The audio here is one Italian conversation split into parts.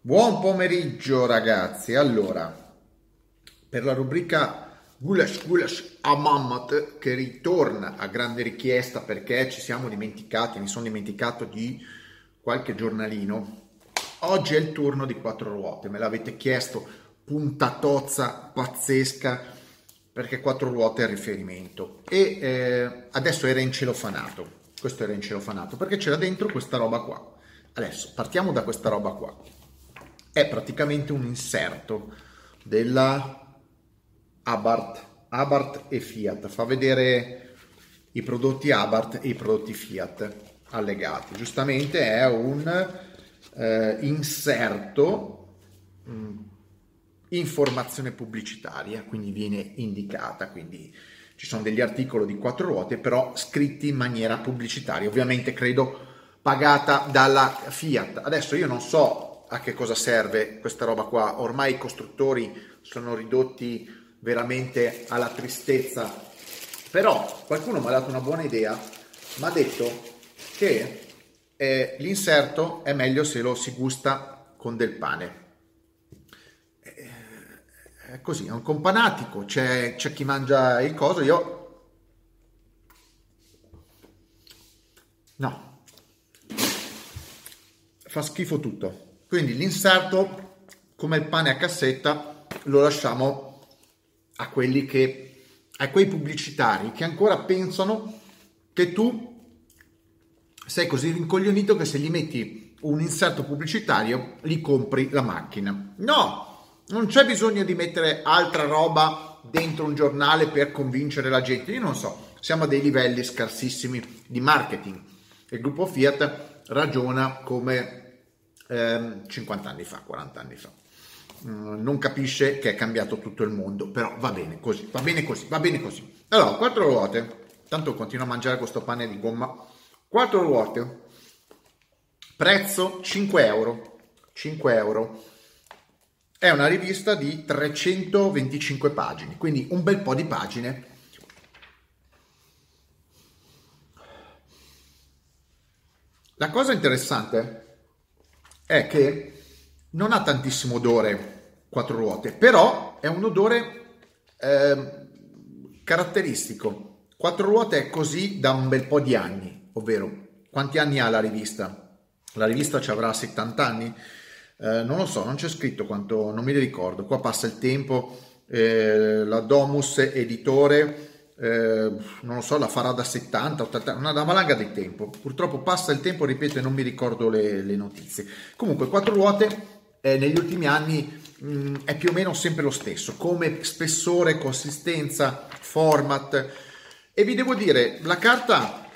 Buon pomeriggio ragazzi, allora per la rubrica Gulash Gulash Amamat che ritorna a grande richiesta perché ci siamo dimenticati, mi sono dimenticato di qualche giornalino, oggi è il turno di quattro ruote, me l'avete chiesto, puntatozza pazzesca perché quattro ruote è il riferimento. E eh, adesso era in celofanato, questo era in celofanato perché c'era dentro questa roba qua. Adesso partiamo da questa roba qua è praticamente un inserto della Abarth, Abarth e Fiat, fa vedere i prodotti Abarth e i prodotti Fiat allegati. Giustamente è un eh, inserto mh, mm, informazione pubblicitaria, quindi viene indicata, quindi ci sono degli articoli di quattro ruote, però scritti in maniera pubblicitaria, ovviamente credo pagata dalla Fiat. Adesso io non so a che cosa serve questa roba qua. Ormai i costruttori sono ridotti veramente alla tristezza. Però qualcuno mi ha dato una buona idea, mi ha detto che eh, l'inserto è meglio se lo si gusta con del pane. Eh, è così, è un companatico, c'è, c'è chi mangia il coso, io... No, fa schifo tutto. Quindi l'inserto, come il pane a cassetta, lo lasciamo a quelli che, a quei pubblicitari che ancora pensano che tu sei così rincoglionito che se gli metti un inserto pubblicitario gli compri la macchina. No, non c'è bisogno di mettere altra roba dentro un giornale per convincere la gente. Io non so, siamo a dei livelli scarsissimi di marketing. Il gruppo Fiat ragiona come eh, 50 anni fa, 40 anni fa. Mm, non capisce che è cambiato tutto il mondo, però va bene così, va bene così, va bene così. Allora, quattro ruote, tanto continuo a mangiare questo pane di gomma, quattro ruote, prezzo 5 euro, 5 euro. È una rivista di 325 pagine, quindi un bel po' di pagine. La cosa interessante è che non ha tantissimo odore quattro ruote, però è un odore eh, caratteristico. Quattro ruote è così da un bel po' di anni, ovvero quanti anni ha la rivista? La rivista ci avrà 70 anni? Eh, non lo so, non c'è scritto quanto, non mi ricordo. Qua passa il tempo, eh, la Domus editore eh, non lo so, la farà da 70, 80, una, una valanga di tempo. Purtroppo passa il tempo, ripeto, e non mi ricordo le, le notizie. Comunque, quattro ruote eh, negli ultimi anni mh, mm, è più o meno sempre lo stesso, come spessore, consistenza, format. E vi devo dire, la carta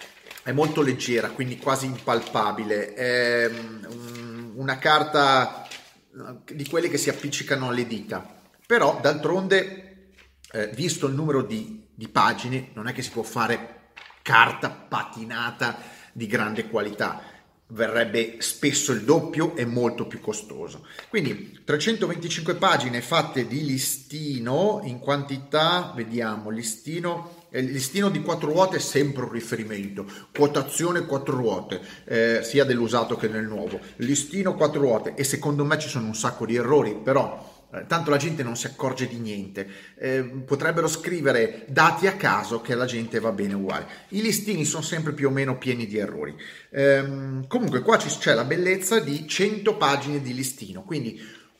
è molto leggera, quindi quasi impalpabile. È um, una carta eh, di quelle che si appiccicano alle dita. Però, d'altronde, eh, visto il numero di di pagine, non è che si può fare carta patinata di grande qualità, verrebbe spesso il doppio e molto più costoso. Quindi 325 pagine fatte di listino in quantità, vediamo, listino il listino di quattro ruote è sempre un riferimento, quotazione quattro ruote, eh, sia dell'usato che del nuovo, listino quattro ruote e secondo me ci sono un sacco di errori, però eh, tanto la gente non si accorge di niente. Eh, potrebbero scrivere dati a caso che la gente va bene uguale. I listini sono sempre più o meno pieni di errori. Eh, comunque qua c'è la bellezza di 100 pagine di listino, quindi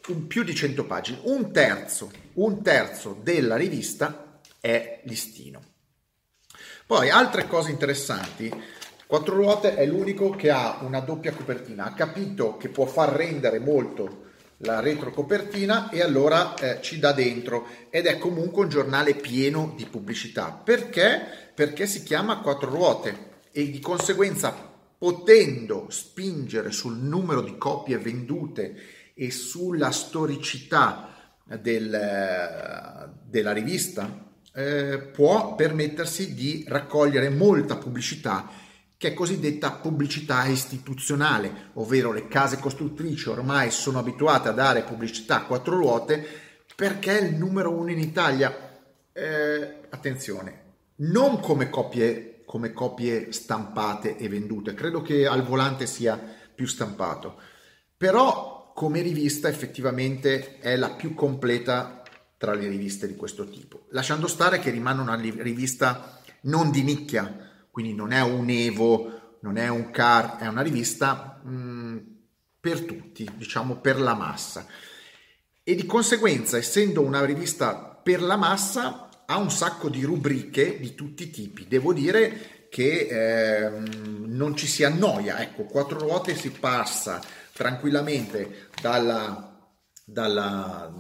un, più di 100 pagine. Un terzo, un terzo della rivista è listino. Poi altre cose interessanti. Quattro ruote è l'unico che ha una doppia copertina. Ha capito che può far rendere molto la retrocopertina e allora eh, ci dà dentro ed è comunque un giornale pieno di pubblicità. Perché? Perché si chiama quattro ruote e di conseguenza potendo spingere sul numero di copie vendute e sulla storicità del, della rivista, eh, può permettersi di raccogliere molta pubblicità che è cosiddetta pubblicità istituzionale, ovvero le case costruttrici ormai sono abituate a dare pubblicità a quattro ruote perché è il numero uno in Italia. Eh, attenzione, non come copie, come copie stampate e vendute, credo che al volante sia più stampato, però come rivista effettivamente è la più completa tra le riviste di questo tipo, lasciando stare che rimane una rivista non di nicchia, quindi non è un Evo, non è un Car, è una rivista mh, mm, per tutti, diciamo per la massa. E di conseguenza, essendo una rivista per la massa, ha un sacco di rubriche di tutti i tipi. Devo dire che eh, non ci si annoia, ecco, quattro ruote si passa tranquillamente dalla, dalla,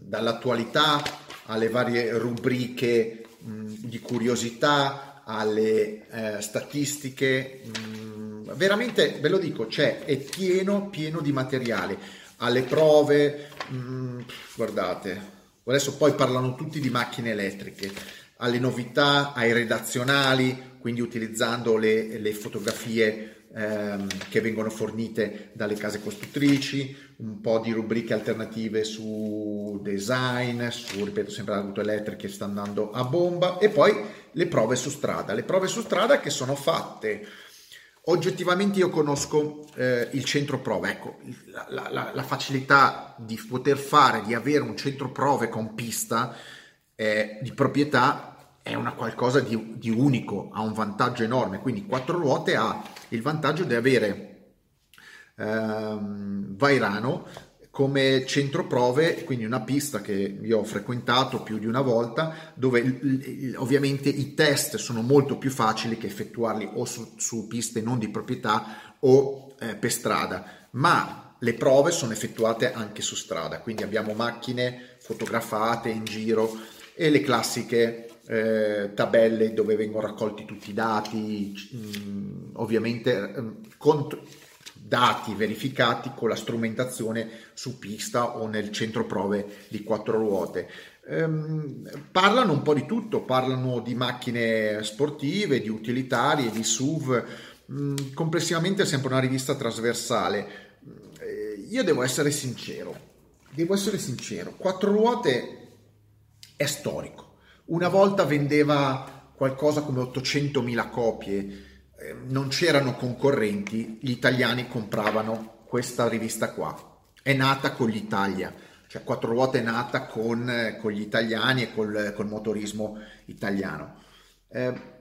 dall'attualità alle varie rubriche mh, di curiosità, alle eh, statistiche, mh, veramente ve lo dico, c'è, è pieno, pieno di materiale, alle prove, mh, guardate, adesso poi parlano tutti di macchine elettriche, alle novità, ai redazionali, quindi utilizzando le, le fotografie ehm, che vengono fornite dalle case costruttrici, un po' di rubriche alternative su design, su, ripeto, sempre auto elettriche che sta andando a bomba e poi le prove su strada. Le prove su strada che sono fatte oggettivamente io conosco eh, il centro prove, ecco, la, la, la, facilità di poter fare, di avere un centro prove con pista eh, di proprietà è una qualcosa di, di, unico, ha un vantaggio enorme, quindi quattro ruote ha il vantaggio di avere ehm, Vairano come centro prove, quindi una pista che io ho frequentato più di una volta, dove ovviamente i test sono molto più facili che effettuarli o su, su piste non di proprietà o eh, per strada, ma le prove sono effettuate anche su strada, quindi abbiamo macchine fotografate in giro e le classiche eh, tabelle dove vengono raccolti tutti i dati, mh, mm, ovviamente eh, cont- dati verificati con la strumentazione su pista o nel centro prove di quattro ruote. Ehm, parlano un po' di tutto, parlano di macchine sportive, di utilitarie, di SUV, mh, complessivamente è sempre una rivista trasversale. Eh, io devo essere sincero, devo essere sincero, quattro ruote è storico una volta vendeva qualcosa come 800.000 copie, eh, non c'erano concorrenti, gli italiani compravano questa rivista qua. È nata con l'Italia, cioè Quattro Ruote è nata con, eh, con gli italiani e col, col motorismo italiano. Eh,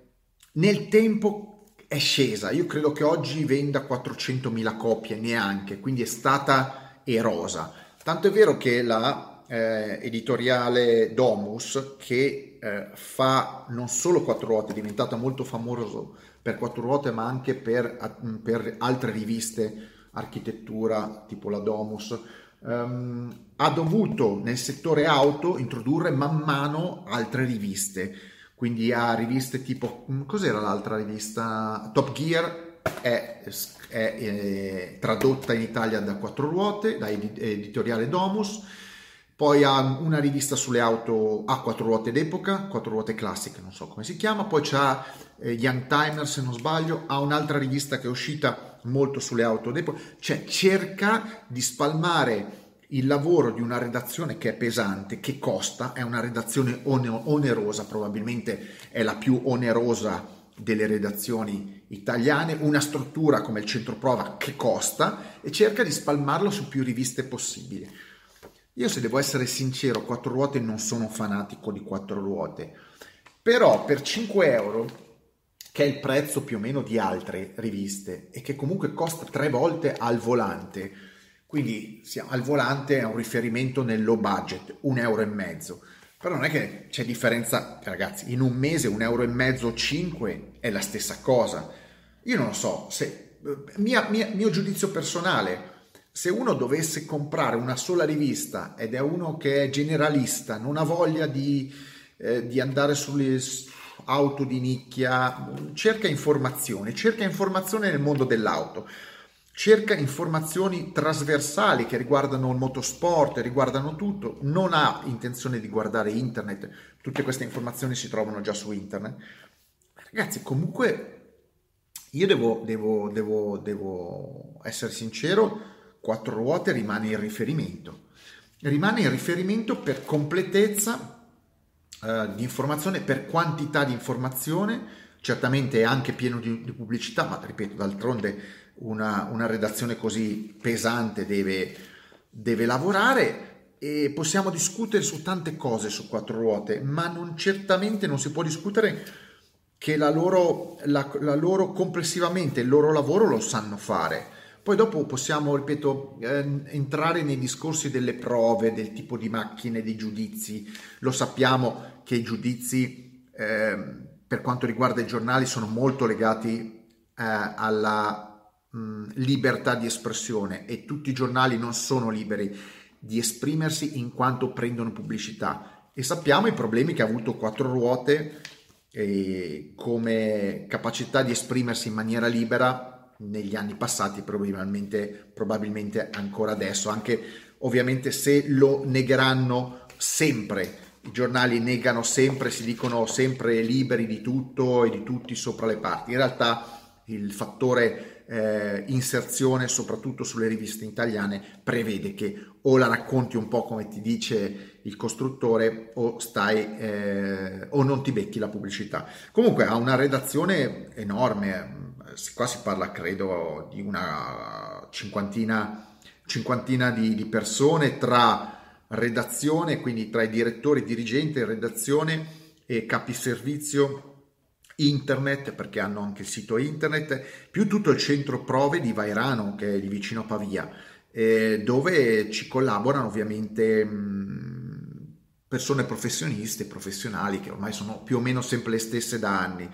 nel tempo è scesa, io credo che oggi venda 400.000 copie neanche, quindi è stata erosa. Tanto è vero che la eh, editoriale Domus, che eh, fa non solo quattro ruote, è diventata molto famoso per quattro ruote, ma anche per, per altre riviste, architettura tipo la Domus. Um, ha dovuto nel settore auto introdurre man mano altre riviste, quindi ha riviste tipo, mm, cos'era l'altra rivista? Top Gear è, è, è eh, tradotta in Italia da quattro ruote, da editoriale Domus poi ha una rivista sulle auto a quattro ruote d'epoca, quattro ruote classiche, non so come si chiama, poi c'ha eh, Young Timer se non sbaglio, ha un'altra rivista che è uscita molto sulle auto d'epoca, cioè cerca di spalmare il lavoro di una redazione che è pesante, che costa, è una redazione onerosa, probabilmente è la più onerosa delle redazioni italiane, una struttura come il centro prova che costa e cerca di spalmarlo su più riviste possibili. Io se devo essere sincero, quattro ruote non sono fanatico di quattro ruote, però per 5 euro, che è il prezzo più o meno di altre riviste e che comunque costa tre volte al volante, quindi al volante è un riferimento nel low budget, un euro e mezzo. Però non è che c'è differenza, ragazzi, in un mese un euro e mezzo o cinque è la stessa cosa. Io non lo so, se, mia, mia, mio giudizio personale, se uno dovesse comprare una sola rivista ed è uno che è generalista, non ha voglia di, eh, di andare sulle auto di nicchia, cerca informazione, cerca informazione nel mondo dell'auto, cerca informazioni trasversali che riguardano il motorsport, riguardano tutto, non ha intenzione di guardare internet, tutte queste informazioni si trovano già su internet. Ragazzi, comunque io devo, devo, devo, devo essere sincero, quattro ruote rimane il riferimento. Rimane il riferimento per completezza eh, di informazione, per quantità di informazione, certamente è anche pieno di, di pubblicità, ma ripeto, d'altronde una, una, redazione così pesante deve, deve lavorare e possiamo discutere su tante cose su quattro ruote, ma non, certamente non si può discutere che la loro, la, la loro complessivamente il loro lavoro lo sanno fare. Poi dopo possiamo, ripeto, eh, entrare nei discorsi delle prove, del tipo di macchine, dei giudizi. Lo sappiamo che i giudizi, eh, per quanto riguarda i giornali, sono molto legati eh, alla mh, libertà di espressione e tutti i giornali non sono liberi di esprimersi in quanto prendono pubblicità. E sappiamo i problemi che ha avuto Quattro Ruote eh, come capacità di esprimersi in maniera libera negli anni passati, probabilmente, probabilmente ancora adesso, anche ovviamente se lo negheranno sempre. I giornali negano sempre, si dicono sempre liberi di tutto e di tutti sopra le parti. In realtà il fattore eh, inserzione, soprattutto sulle riviste italiane, prevede che o la racconti un po' come ti dice il costruttore o stai eh, o non ti becchi la pubblicità. Comunque ha una redazione enorme, qua si parla credo di una cinquantina, cinquantina di, di, persone tra redazione, quindi tra i direttori, i dirigenti, redazione e capi servizio internet perché hanno anche il sito internet più tutto il centro prove di Vairano che è lì vicino a Pavia eh, dove ci collaborano ovviamente mh, persone professioniste professionali che ormai sono più o meno sempre le stesse da anni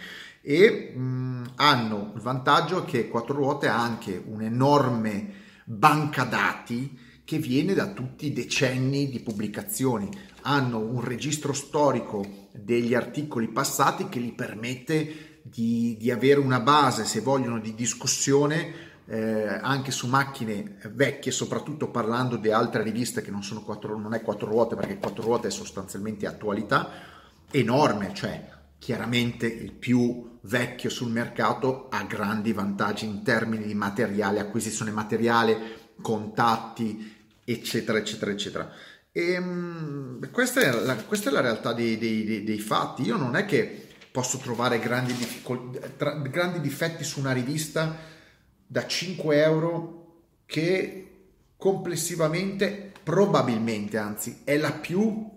e mh, hanno il vantaggio che Quattro Ruote ha anche un'enorme banca dati che viene da tutti i decenni di pubblicazioni. Hanno un registro storico degli articoli passati che gli permette di, di avere una base, se vogliono, di discussione eh, anche su macchine vecchie, soprattutto parlando di altre riviste che non, sono quattro, non è quattro ruote, perché quattro ruote è sostanzialmente attualità, enorme, cioè chiaramente il più vecchio sul mercato ha grandi vantaggi in termini di materiale, acquisizione materiale, contatti, eccetera, eccetera, eccetera. E, um, questa, è la, questa, è la, realtà dei, dei, dei, fatti. Io non è che posso trovare grandi, tra, grandi difetti su una rivista da 5 euro che complessivamente, probabilmente, anzi, è la più,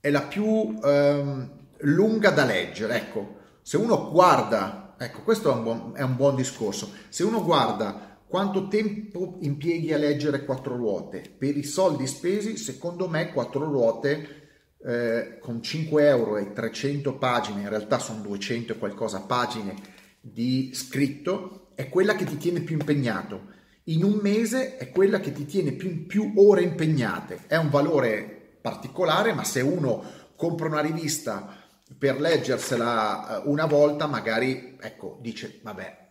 è la più um, lunga da leggere. Ecco, se uno guarda, ecco, questo è un, buon, è un buon discorso, se uno guarda quanto tempo impieghi a leggere quattro ruote per i soldi spesi, secondo me quattro ruote eh, con 5 euro e 300 pagine, in realtà sono 200 e qualcosa pagine di scritto, è quella che ti tiene più impegnato. In un mese è quella che ti tiene più, più ore impegnate. È un valore particolare, ma se uno compra una rivista per leggersela eh, una volta magari, ecco, dice, vabbè,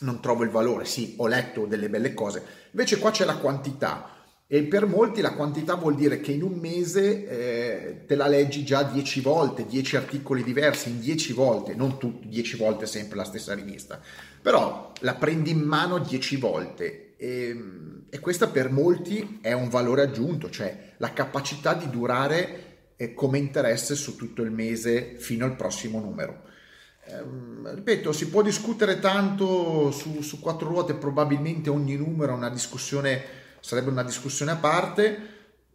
non trovo il valore, sì, ho letto delle belle cose. Invece qua c'è la quantità e per molti la quantità vuol dire che in un mese eh, te la leggi già dieci volte, dieci articoli diversi in dieci volte, non tu, dieci volte sempre la stessa rivista, però la prendi in mano dieci volte e, e questa per molti è un valore aggiunto, cioè la capacità di durare eh, come interesse su tutto il mese fino al prossimo numero. Eh, ripeto, si può discutere tanto su, su, quattro ruote, probabilmente ogni numero una sarebbe una discussione a parte,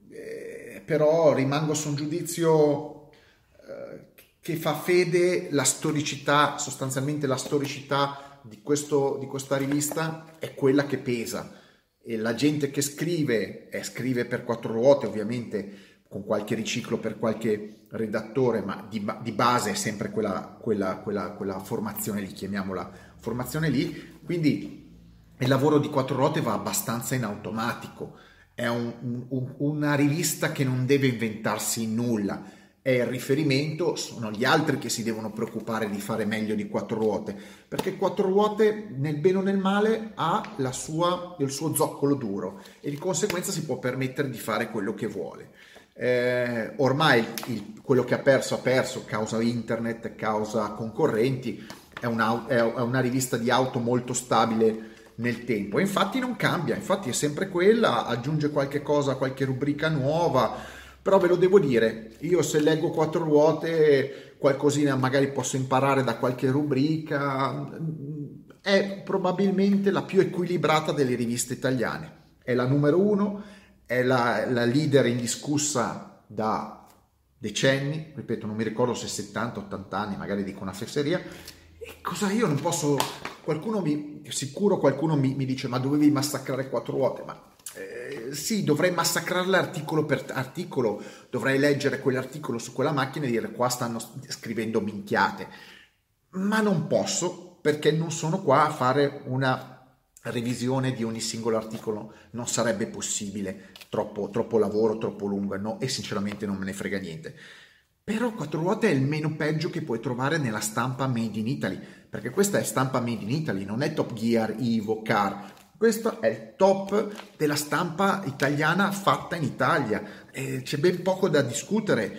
eh, però rimango su un giudizio eh, che fa fede la storicità, sostanzialmente la storicità di, questo, di questa rivista è quella che pesa. E la gente che scrive, e scrive per quattro ruote ovviamente, con qualche riciclo per qualche redattore, ma di, di base è sempre quella, quella, quella, quella, formazione lì, chiamiamola formazione lì. Quindi il lavoro di quattro ruote va abbastanza in automatico, è un, un, una rivista che non deve inventarsi nulla, è il riferimento, sono gli altri che si devono preoccupare di fare meglio di quattro ruote, perché quattro ruote nel bene o nel male ha sua, il suo zoccolo duro e di conseguenza si può permettere di fare quello che vuole. Eh, ormai il, quello che ha perso ha perso causa internet, causa concorrenti, è una, è una rivista di auto molto stabile nel tempo. Infatti non cambia, infatti è sempre quella, aggiunge qualche cosa, qualche rubrica nuova, però ve lo devo dire, io se leggo quattro ruote qualcosina magari posso imparare da qualche rubrica, è probabilmente la più equilibrata delle riviste italiane è la numero uno, è la, la leader indiscussa da decenni, ripeto, non mi ricordo se 70, 80 anni, magari dico una fesseria, e cosa io non posso, qualcuno mi, sicuro qualcuno mi, mi dice ma dovevi massacrare quattro ruote, ma eh, sì, dovrei massacrarle articolo per articolo, dovrei leggere quell'articolo su quella macchina e dire qua stanno scrivendo minchiate, ma non posso perché non sono qua a fare una revisione di ogni singolo articolo, non sarebbe possibile, troppo, troppo lavoro, troppo lungo no? e sinceramente non me ne frega niente. Però quattro ruote è il meno peggio che puoi trovare nella stampa made in Italy, perché questa è stampa made in Italy, non è Top Gear, Evo, Car, questo è il top della stampa italiana fatta in Italia. E c'è ben poco da discutere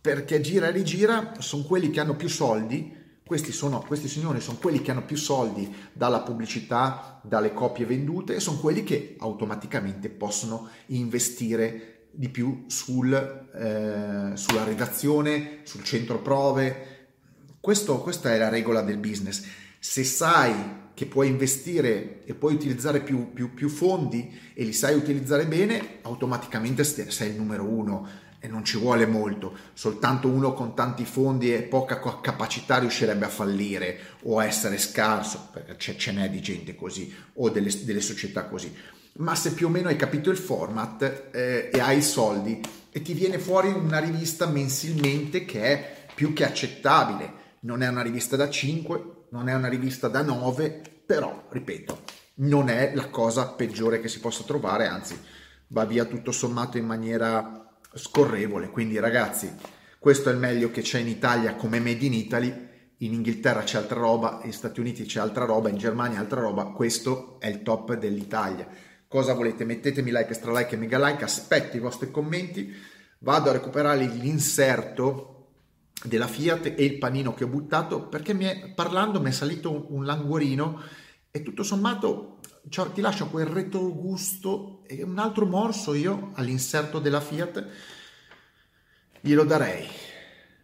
perché gira e rigira sono quelli che hanno più soldi. Questi, sono, questi signori sono quelli che hanno più soldi dalla pubblicità, dalle copie vendute e sono quelli che automaticamente possono investire di più sul, eh, sulla redazione, sul centro prove. Questo, questa è la regola del business. Se sai che puoi investire e puoi utilizzare più, più, più fondi e li sai utilizzare bene, automaticamente sei il numero uno e non ci vuole molto. Soltanto uno con tanti fondi e poca capacità riuscirebbe a fallire o a essere scarso, perché ce n'è di gente così o delle, delle società così. Ma se più o meno hai capito il format eh, e hai i soldi e ti viene fuori una rivista mensilmente che è più che accettabile, non è una rivista da 5, non è una rivista da 9, però, ripeto, non è la cosa peggiore che si possa trovare, anzi va via tutto sommato in maniera scorrevole. Quindi ragazzi, questo è il meglio che c'è in Italia come Made in Italy, in Inghilterra c'è altra roba, negli Stati Uniti c'è altra roba, in Germania altra roba, questo è il top dell'Italia. Cosa volete? Mettetemi like, extra like e mega like, aspetto i vostri commenti, vado a recuperare l'inserto della Fiat e il panino che ho buttato perché mi è, parlando mi è salito un, un languorino e tutto sommato cioè, ti lascia quel retrogusto e un altro morso io all'inserto della Fiat glielo darei.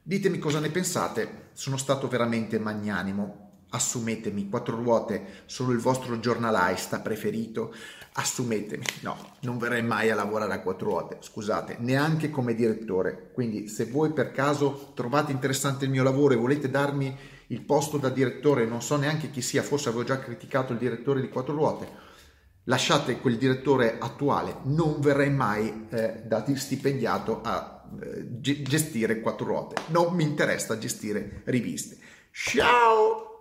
Ditemi cosa ne pensate, sono stato veramente magnanimo assumetemi quattro ruote, sono il vostro giornalista preferito, assumetemi. No, non verrei mai a lavorare a quattro ruote, scusate, neanche come direttore. Quindi se voi per caso trovate interessante il mio lavoro e volete darmi il posto da direttore, non so neanche chi sia, forse avevo già criticato il direttore di quattro ruote, lasciate quel direttore attuale, non verrei mai eh, da stipendiato a eh, gestire quattro ruote. Non mi interessa gestire riviste. Ciao!